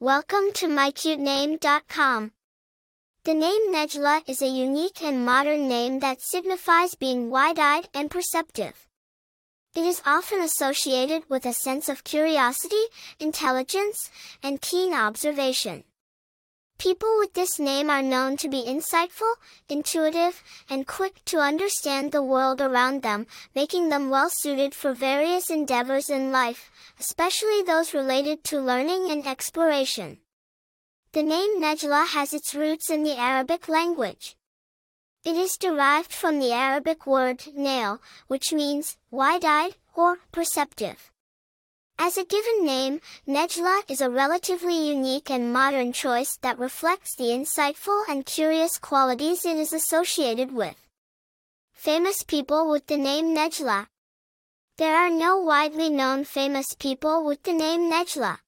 Welcome to mycutename.com. The name Nejla is a unique and modern name that signifies being wide-eyed and perceptive. It is often associated with a sense of curiosity, intelligence, and keen observation. People with this name are known to be insightful, intuitive, and quick to understand the world around them, making them well suited for various endeavors in life, especially those related to learning and exploration. The name Nejla has its roots in the Arabic language. It is derived from the Arabic word nail, which means wide-eyed or perceptive. As a given name, Nejla is a relatively unique and modern choice that reflects the insightful and curious qualities it is associated with. Famous people with the name Nejla. There are no widely known famous people with the name Nejla.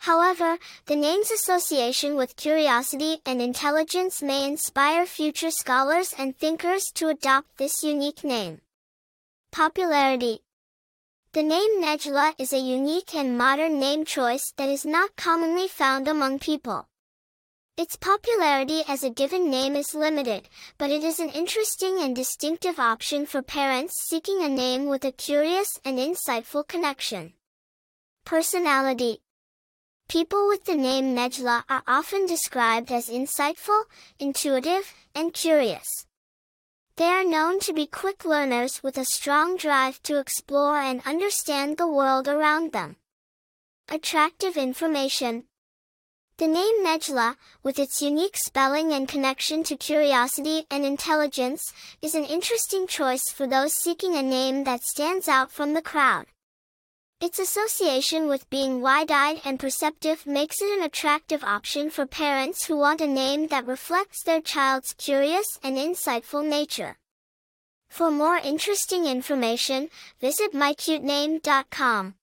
However, the name's association with curiosity and intelligence may inspire future scholars and thinkers to adopt this unique name. Popularity the name Nejla is a unique and modern name choice that is not commonly found among people. Its popularity as a given name is limited, but it is an interesting and distinctive option for parents seeking a name with a curious and insightful connection. Personality People with the name Nejla are often described as insightful, intuitive, and curious. They are known to be quick learners with a strong drive to explore and understand the world around them. Attractive information. The name Nejla, with its unique spelling and connection to curiosity and intelligence, is an interesting choice for those seeking a name that stands out from the crowd. Its association with being wide-eyed and perceptive makes it an attractive option for parents who want a name that reflects their child's curious and insightful nature. For more interesting information, visit mycutename.com.